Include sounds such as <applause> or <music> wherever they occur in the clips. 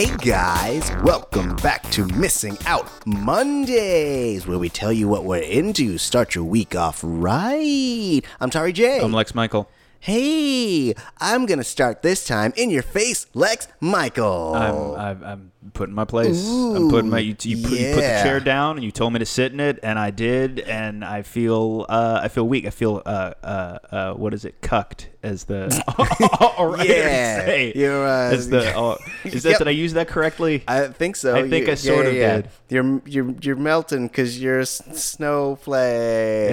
Hey guys, welcome back to Missing Out Mondays, where we tell you what we're into. Start your week off right. I'm Tauri Jay. I'm Lex Michael. hey, I'm gonna start this time in your face, Lex Michael. I'm, I'm, I'm putting my place. I'm putting my. You, you, put, you put the chair down, and you told me to sit in it, and I did, and I feel. Uh, I feel weak. I feel. Uh, uh, uh, what is it? Cucked, as the <laughs> <laughs> writers Yeah, say. you're, uh, as the. Uh, <laughs> is that? Yep. Did I use that correctly? I think so. I think I sort of did. You're you're you're melting because you're a s- snowflake.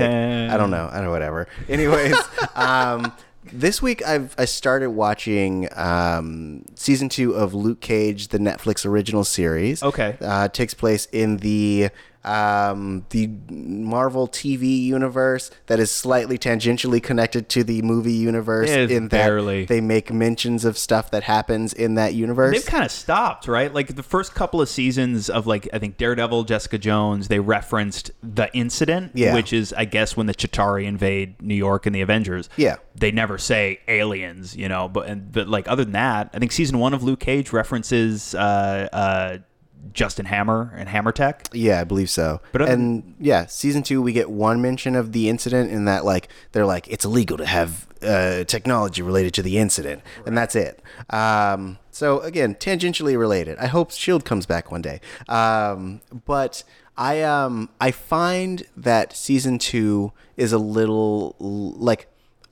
I don't know. I don't know. Whatever. Anyways, um, this week I've I started watching um, season two of Luke Cage, the Netflix original series. Okay. Uh, takes place in the um, the Marvel TV universe that is slightly tangentially connected to the movie universe. Yeah, in that barely. they make mentions of stuff that happens in that universe. They've kind of stopped, right? Like the first couple of seasons of like I think Daredevil, Jessica Jones, they referenced the incident, Yeah. which is I guess when the Chitauri invade New York in the Avengers. Yeah. They never say aliens, you know, but and but like other than that, I think season 1 of Luke Cage references uh uh Justin Hammer and Hammer Tech. Yeah, I believe so. But other- and yeah, season two we get one mention of the incident in that like they're like it's illegal to have uh, technology related to the incident, and that's it. Um, so again, tangentially related. I hope Shield comes back one day. Um, but I um I find that season two is a little like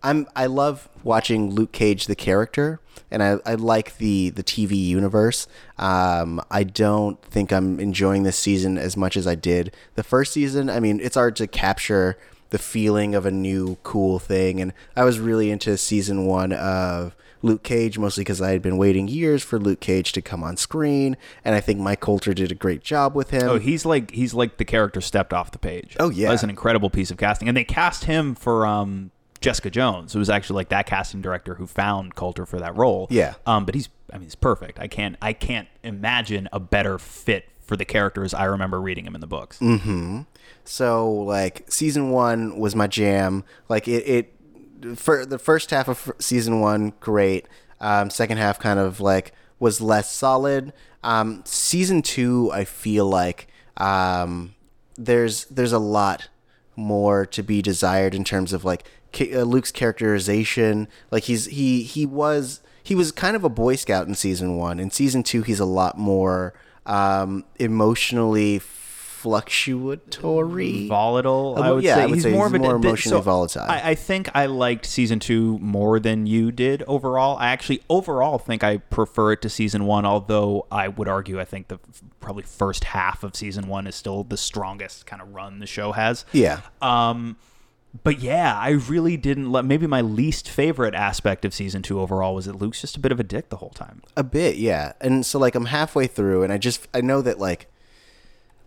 I'm I love watching Luke Cage the character, and I, I like the the TV universe. Um, I don't think I'm enjoying this season as much as I did the first season. I mean, it's hard to capture the feeling of a new cool thing, and I was really into season one of Luke Cage mostly because I had been waiting years for Luke Cage to come on screen, and I think Mike Colter did a great job with him. Oh, he's like he's like the character stepped off the page. Oh, yeah. that's an incredible piece of casting, and they cast him for um, Jessica Jones. It was actually like that casting director who found Colter for that role. Yeah. um, but he's I mean he's perfect. I can't I can't imagine a better fit for the characters I remember reading him in the books. Mhm so like season one was my jam. Like it, it for the first half of season one, great. Um, second half kind of like was less solid. Um, season two, I feel like um, there's there's a lot more to be desired in terms of like Luke's characterization. Like he's he he was he was kind of a boy scout in season one. In season two, he's a lot more um, emotionally fluctuatory. volatile. I Uh, would yeah, say I would he's say more he's of a more emotionally so volatile. I, I think I liked season two more than you did overall. I actually overall think I prefer it to season one. Although I would argue I think the probably first half of season one is still the strongest kind of run the show has. Yeah. Um, but yeah, I really didn't let. Maybe my least favorite aspect of season two overall was that Luke's just a bit of a dick the whole time. A bit, yeah. And so like I'm halfway through and I just I know that like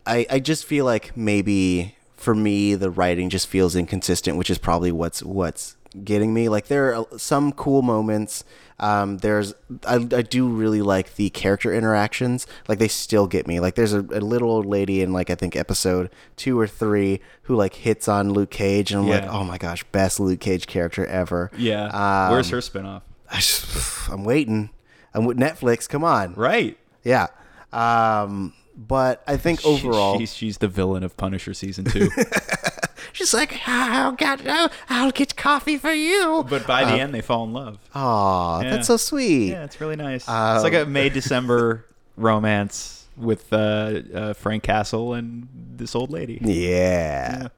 I I just feel like maybe for me the writing just feels inconsistent, which is probably what's what's getting me. Like there are some cool moments. Um, there's I, I do really like the character interactions. Like they still get me. Like there's a, a little old lady in like I think episode two or three who like hits on Luke Cage, and I'm like, oh my gosh, best Luke Cage character ever. Yeah. Where's Um, her spinoff? I just, <sighs> I'm waiting. I'm with Netflix. Come on. Right. Yeah. Um, but I think overall, she's, she's the villain of Punisher season two. <laughs> she's like, oh, God, oh, I'll get coffee for you. But by the end, they fall in love. Aw, Yeah. that's so sweet. Yeah, it's really nice. it's Um, like a May December romance with uh, uh, Frank Castle and this old lady. Yeah.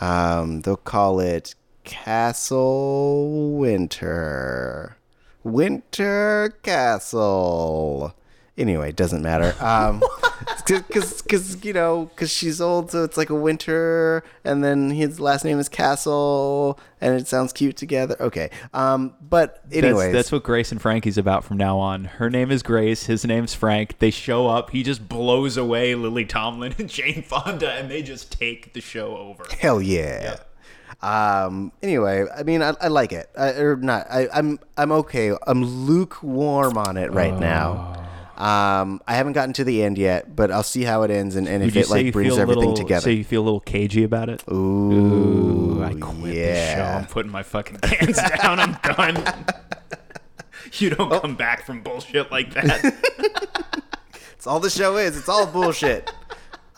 Um, they'll call it Castle Winter. Winter Castle. Anyway, it doesn't matter. Um, <laughs> because because you know because she's old, so it's like a winter, and then his last name is Castle, and it sounds cute together. Okay. Um, but anyways, That's, that's what Grace and Frankie's about from now on. Her name is Grace. His name's Frank. They show up. He just blows away Lily Tomlin <laughs> and Jane Fonda, and they just take the show over. Hell yeah. Um. Anyway, I mean, I, I like it. I, or not. I, I'm I'm okay. I'm lukewarm on it right now. Um. I haven't gotten to the end yet, but I'll see how it ends and, and if it like brings everything little, together. So you feel a little cagey about it? Ooh, I quit the show. I'm putting my fucking cans <laughs> down. I'm done. <laughs> you don't Oh. come back from bullshit like that. <laughs> It's all the show is. It's all bullshit.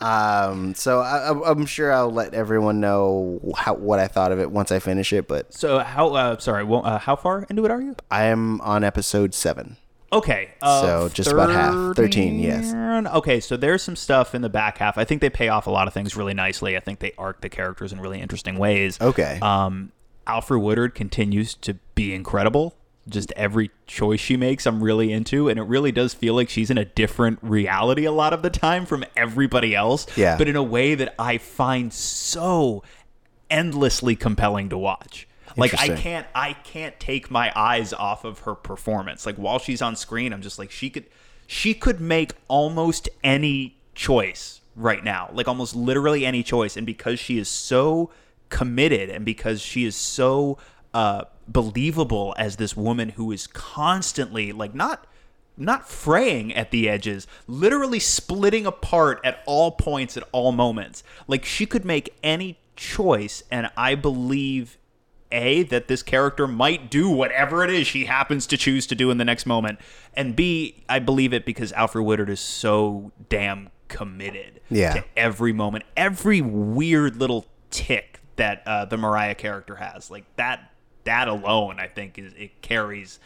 Um, so I, I'm- I'm sure I'll let everyone know how what I thought of it once I finish it. But So how? Uh, sorry, well, uh, how far into it are you? I am on episode seven. Okay. of So just about half. 13, yes. Okay, so there's some stuff in the back half. I think they pay off a lot of things really nicely. I think they arc the characters in really interesting ways. Okay. Um, Alfred Woodard continues to be incredible. Just every choice she makes, I'm really into, and it really does feel like she's in a different reality a lot of the time from everybody else. Yeah. But in a way that I find so endlessly compelling to watch. Like I can't I can't take my eyes off of her performance. Like while she's on screen, I'm just like she could she could make almost any choice right now. Like almost literally any choice and because she is so committed and because she is so uh believable as this woman who is constantly like not not fraying at the edges, literally splitting apart at all points at all moments. Like she could make any choice, and I believe a that this character might do whatever it is she happens to choose to do in the next moment, and b I believe it because Alfred Woodard is so damn committed Yeah. to every moment, every weird little tick that uh, the Mariah character has. Like that, that alone, I think is it carries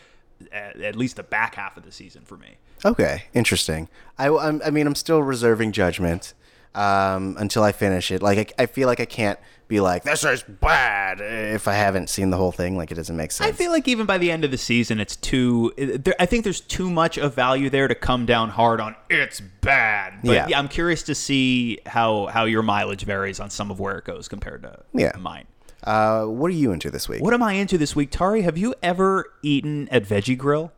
at, at least the back half of the season for me. Okay, interesting. I, I'm, I mean, I'm still reserving judgment um, until I finish it. Like, I, I feel like I can't be like, this is bad if I haven't seen the whole thing. Like, it doesn't make sense. I feel like even by the end of the season, it's too. There, I think there's too much of value there to come down hard on. It's bad. But Yeah. yeah. I'm curious to see how how your mileage varies on some of where it goes compared to Yeah. mine. uh, what are you into this week? What am I into this week, Tauri? Have you ever eaten at Veggie Grill?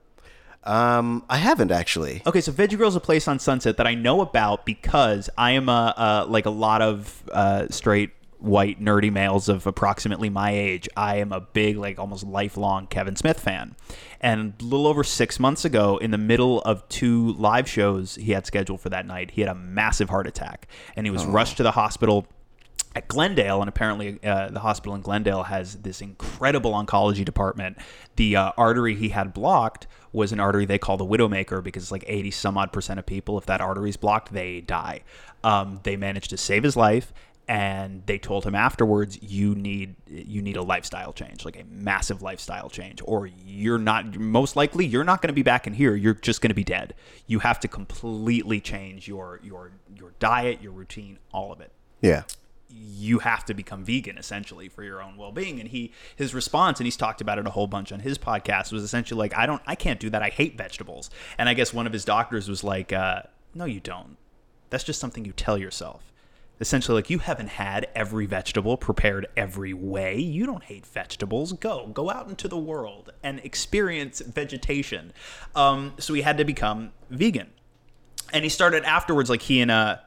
Um, I haven't actually. Okay, so Veggie Grill is a place on Sunset that I know about because I am a uh, like a lot of uh, straight white nerdy males of approximately my age. I am a big like almost lifelong Kevin Smith fan, and a little over six months ago, in the middle of two live shows he had scheduled for that night, he had a massive heart attack, and he was rushed to the hospital at Glendale, and apparently uh, the hospital in Glendale has this incredible oncology department. The uh, artery he had blocked was an artery they call the Widowmaker because it's like 80 some odd percent of people, if that artery is blocked, they die. Um, they managed to save his life, and they told him afterwards, "You need you need a lifestyle change, like a massive lifestyle change, or you're not most likely you're not going to be back in here. You're just going to be dead. You have to completely change your your your diet, your routine, all of it." Yeah. You have to become vegan essentially for your own well-being. And he his response and he's talked about it a whole bunch on his podcast was essentially like i don't i can't do that. I hate vegetables. And i guess one of his doctors was like uh, no you don't. That's just something you tell yourself. Essentially like you haven't had every vegetable prepared every way. You don't hate vegetables. Go go out into the world and experience vegetation. Um, so he had to become vegan. And he started afterwards like he and uh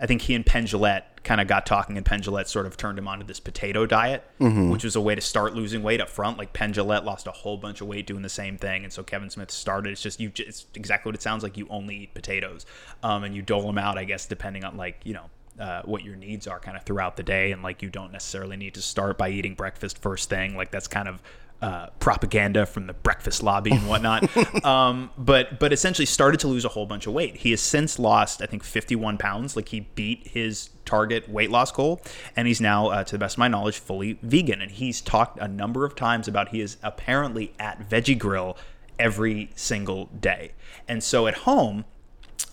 I think he and Penn Jillette kind of got talking, and Penn Jillette sort of turned him onto this potato diet, which was a way to start losing weight up front. Like Penn Jillette lost a whole bunch of weight doing the same thing, and so Kevin Smith started. It's just you. It's exactly what it sounds like. You only eat potatoes, um, and you dole them out, I guess, depending on like you know. Uh, what your needs are kind of throughout the day and like you don't necessarily need to start by eating breakfast first thing like that's kind of uh, propaganda from the breakfast lobby and whatnot. <laughs> um, but but essentially started to lose a whole bunch of weight. He has since lost, I think, 51 pounds. Like he beat his target weight loss goal, and he's now, uh, to the best of my knowledge, fully vegan. And he's talked a number of times about he is apparently at Veggie Grill every single day. And so at home,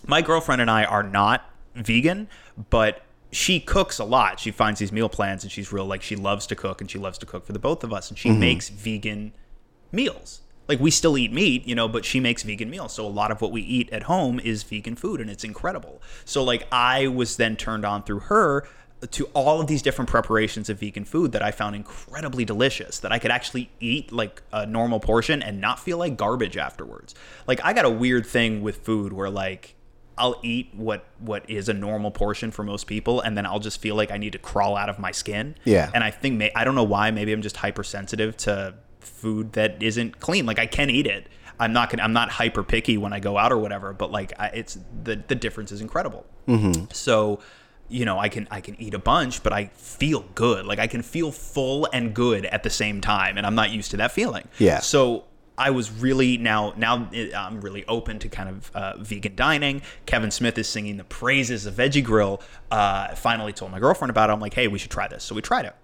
my girlfriend and I are not vegan, but she cooks a lot. She finds these meal plans and she's real like she loves to cook and she loves to cook for the both of us and she mm-hmm. makes vegan meals. Like we still eat meat, you know, but she makes vegan meals. So a lot of what we eat at home is vegan food and it's incredible. So like I was then turned on through her to all of these different preparations of vegan food that I found incredibly delicious that I could actually eat like a normal portion and not feel like garbage afterwards. Like I got a weird thing with food where like I'll eat what what is a normal portion for most people, and then I'll just feel like I need to crawl out of my skin. Yeah. And I think may, I don't know why. Maybe I'm just hypersensitive to food that isn't clean. Like I can eat it. I'm not gonna. I'm not hyper picky when I go out or whatever. But like I, it's the the difference is incredible. Mm-hmm. So. You know, I can I can eat a bunch, but I feel good. Like I can feel full and good at the same time, and I'm not used to that feeling. Yeah. So I was really now now I'm really open to kind of uh, vegan dining. Kevin Smith is singing the praises of Veggie Grill. Uh, finally told my girlfriend about it. I'm like, hey, we should try this. So we tried it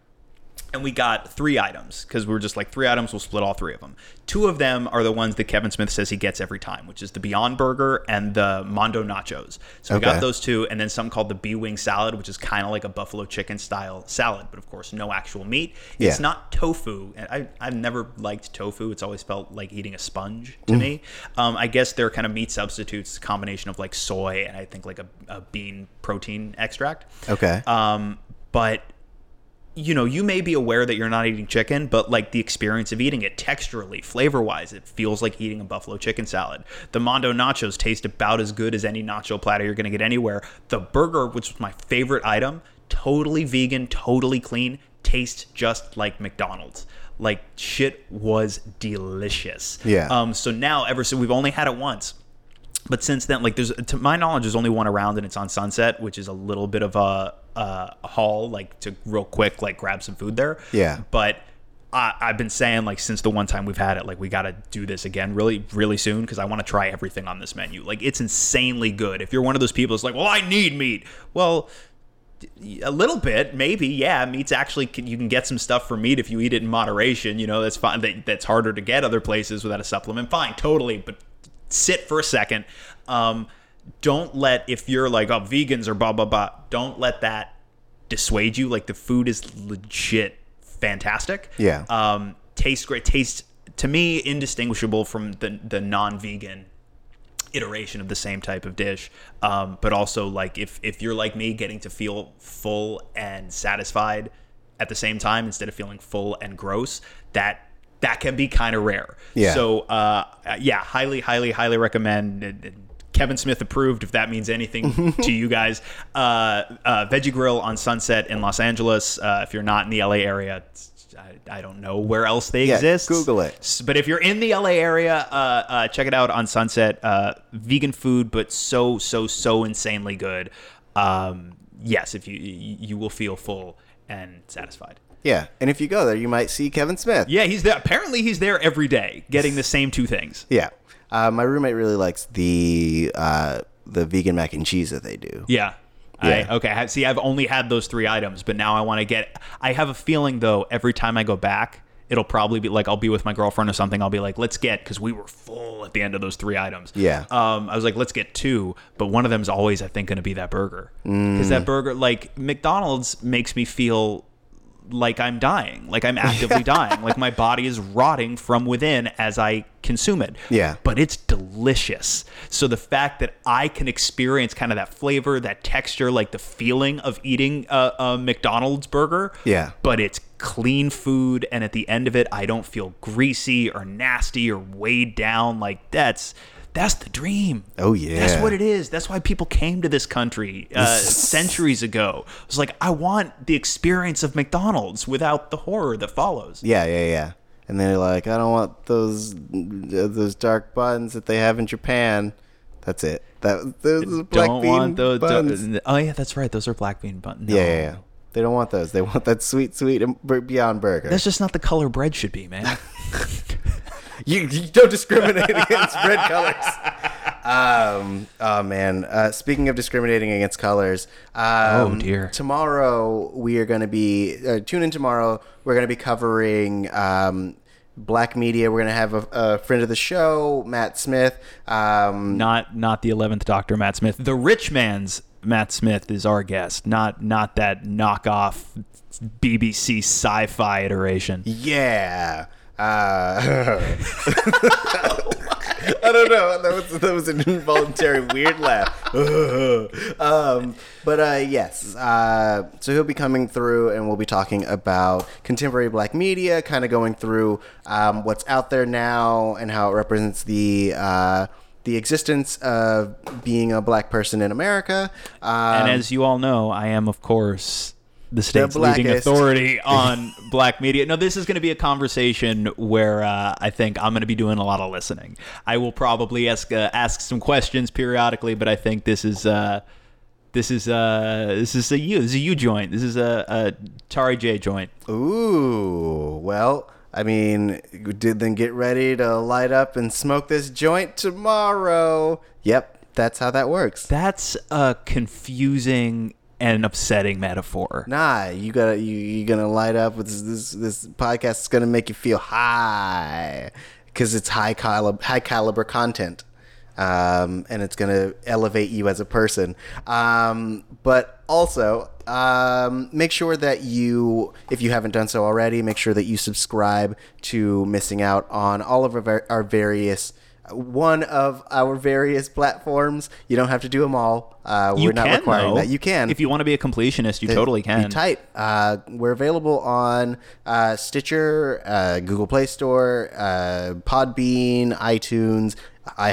and we got three items because we were just like three items we'll split all three of them. Two of them are the ones that kevin smith says he gets every time which is the beyond burger and the mondo nachos. So we Okay. got those two and then something called the b-wing salad which is kind of like a buffalo chicken style salad but of course no actual meat. It's Yeah. not tofu I, i've never liked tofu. It's always felt like eating a sponge to me. Um, i guess they're kind of meat substitutes a combination of like soy and i think like a, a bean protein extract. Okay. um, but you know, you may be aware that you're not eating chicken, but like the experience of eating it texturally, flavor wise, it feels like eating a buffalo chicken salad. The Mondo nachos taste about as good as any nacho platter you're going to get anywhere. The burger, which was my favorite item, totally vegan, totally clean, tastes just like McDonald's. Like shit was delicious. Yeah. Um. So now, ever since we've only had it once. But since then, like there's to my knowledge, there's only one around, and it's on Sunset, which is a little bit of a, a haul, like to real quick, like grab some food there. Yeah. But I, I've been saying like since the one time we've had it, like we got to do this again really, really soon because I want to try everything on this menu. Like it's insanely good. If you're one of those people, that's like, well, I need meat. Well, a little bit maybe yeah meat's actually you can get some stuff for meat if you eat it in moderation you know that's fine that, that's harder to get other places without a supplement fine totally but sit for a second um, don't let if you're like oh vegans or blah blah blah don't let that dissuade you. Like the food is legit fantastic. Yeah. um, tastes great. Tastes to me indistinguishable from the the non-vegan iteration of the same type of dish. Um, but also like if if you're like me getting to feel full and satisfied at the same time instead of feeling full and gross that that can be kind of rare. Yeah. so uh, yeah highly highly highly recommend Kevin Smith approved, if that means anything <laughs> to you guys. Uh, uh, Veggie Grill on Sunset in Los Angeles. Uh, if you're not in the LA area, I, I don't know where else they Yeah, exist. Google it. But if you're in the LA area, uh, uh, check it out on Sunset. Uh, vegan food, but so so so insanely good. Um, yes, if you you you will feel full and satisfied. yeah. And if you go there, you might see Kevin Smith. Yeah, he's there. Apparently, he's there every day, getting the same two things. Yeah. Uh, my roommate really likes the uh, the vegan mac and cheese that they do. Yeah. Yeah. I, okay. See, I've only had those three items, but now I want to get. I have a feeling though, every time I go back, it'll probably be like I'll be with my girlfriend or something. I'll be like, let's get because we were full at the end of those three items. Yeah. Um, I was like, let's get two, but one of them's always I think going to be that burger Mm. because that burger, like McDonald's, makes me feel like I'm dying, like I'm <laughs> actively dying, like my body is rotting from within as I consume it. Yeah. But it's delicious. So the fact that I can experience kind of that flavor, that texture, like the feeling of eating a, a McDonald's burger. Yeah. But it's clean food, and at the end of it, I don't feel greasy or nasty or weighed down. Like that's. That's the dream. Oh, yeah. That's what it is. That's why people came to this country uh, <laughs> centuries ago. It's like, I want the experience of McDonald's without the horror that follows. Yeah, yeah, yeah. And they're like, I don't want those those dark buns that they have in Japan. That's it. That those black don't bean want those. buns. oh yeah, that's right. Those are black bean buns. Yeah, yeah, yeah. They don't want those. They want that sweet, sweet Beyond Burger. That's just not the color bread should be, man. <laughs> you, you don't discriminate <laughs> against red colors. Um, oh man. Uh, speaking of discriminating against colors, um, Oh, dear. Tomorrow we are going to be uh, tune in tomorrow. We're going to be covering um, black media. We're going to have a, a friend of the show, Matt Smith. Um, not not the eleventh Doctor Matt Smith. The rich man's Matt Smith is our guest. Not not that knockoff BBC sci-fi iteration. Yeah. Uh, <laughs> I don't know. That was that was an involuntary weird laugh. <laughs> um, but uh, yes, uh, so he'll be coming through, and we'll be talking about contemporary Black media, kind of going through um, what's out there now and how it represents the. Uh, the existence of being a black person in America, um, And as you all know, I am of course the state's leading authority <laughs> on black media. No, this is going to be a conversation where uh, I think I'm going to be doing a lot of listening. I will probably ask uh, ask some questions periodically, but I think this is uh, this is uh, this is a you this is a you joint. This is a, a Tauri Jay joint. Ooh, well, I mean, did then get ready to light up and smoke this joint tomorrow. Yep, that's how that works. That's a confusing an upsetting metaphor. Nah, you gotta you you gonna light up with this this, this podcast is gonna make you feel high because it's high caliber high caliber content, um, and it's gonna elevate you as a person. Um, but also, um, make sure that you, if you haven't done so already, make sure that you subscribe to Missing Out on all of our, our various one of our various platforms. You don't have to do them all. Uh, You we're not can, requiring though. that. You can If you want to be a completionist, you totally can. Be tight. Uh, we're available on uh, Stitcher, uh, Google Play Store, uh, Podbean, iTunes,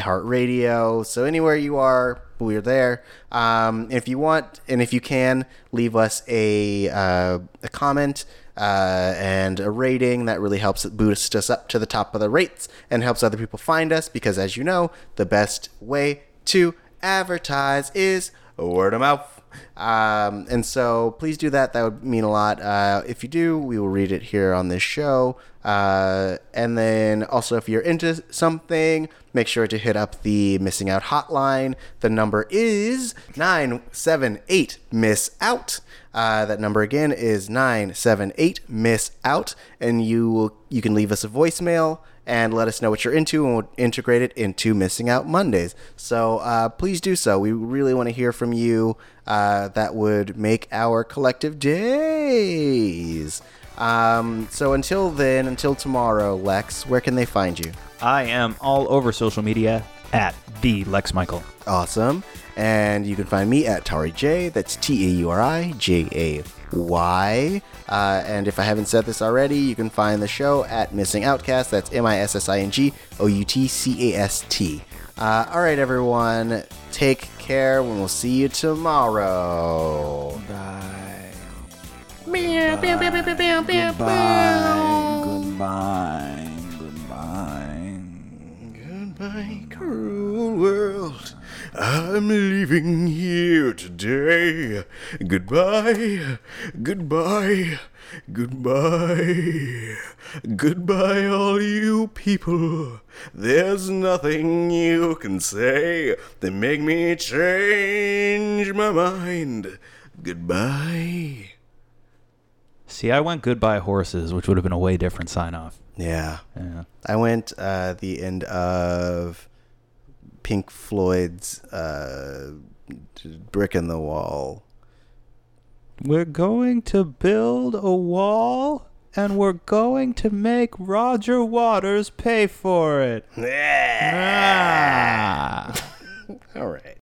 iHeartRadio. So anywhere you are, we're there. Um, if you want, and if you can, leave us a uh, a comment. Uh, and a rating that really helps boost us up to the top of the rates and helps other people find us because, as you know, the best way to advertise is word of mouth. Um, and so please do that. That would mean a lot. Uh, if you do, we will read it here on this show. Uh, and then also, if you're into something, make sure to hit up the missing out hotline. The number is 978 miss out. Uh, that number again is 978 miss out. And you will, you can leave us a voicemail and let us know what you're into, and we'll integrate it into Missing Out Mondays. So uh, please do so. We really want to hear from you. Uh, that would make our collective days. Um, so until then, until tomorrow, Lex, where can they find you? I am all over social media at the Lex Michael. Awesome. And you can find me at Tauri Jay. That's T A U R I J A Y. Uh, and if I haven't said this already, you can find the show at Missing Outcast. That's M I S S I N G O U T C A S T. Uh, all right, everyone. Take care, and we'll see you tomorrow. Bye. Meow. Goodbye. Goodbye. Goodbye, cruel world. I'm leaving here today. Goodbye, goodbye, goodbye. Goodbye, all you people. There's nothing you can say that make me change my mind. Goodbye. See, I went goodbye horses, which would have been a way different sign off. Yeah. Yeah. I went uh, the end of Pink Floyd's uh, Brick in the Wall. We're going to build a wall and we're going to make Roger Waters pay for it. Yeah. Ah. <laughs>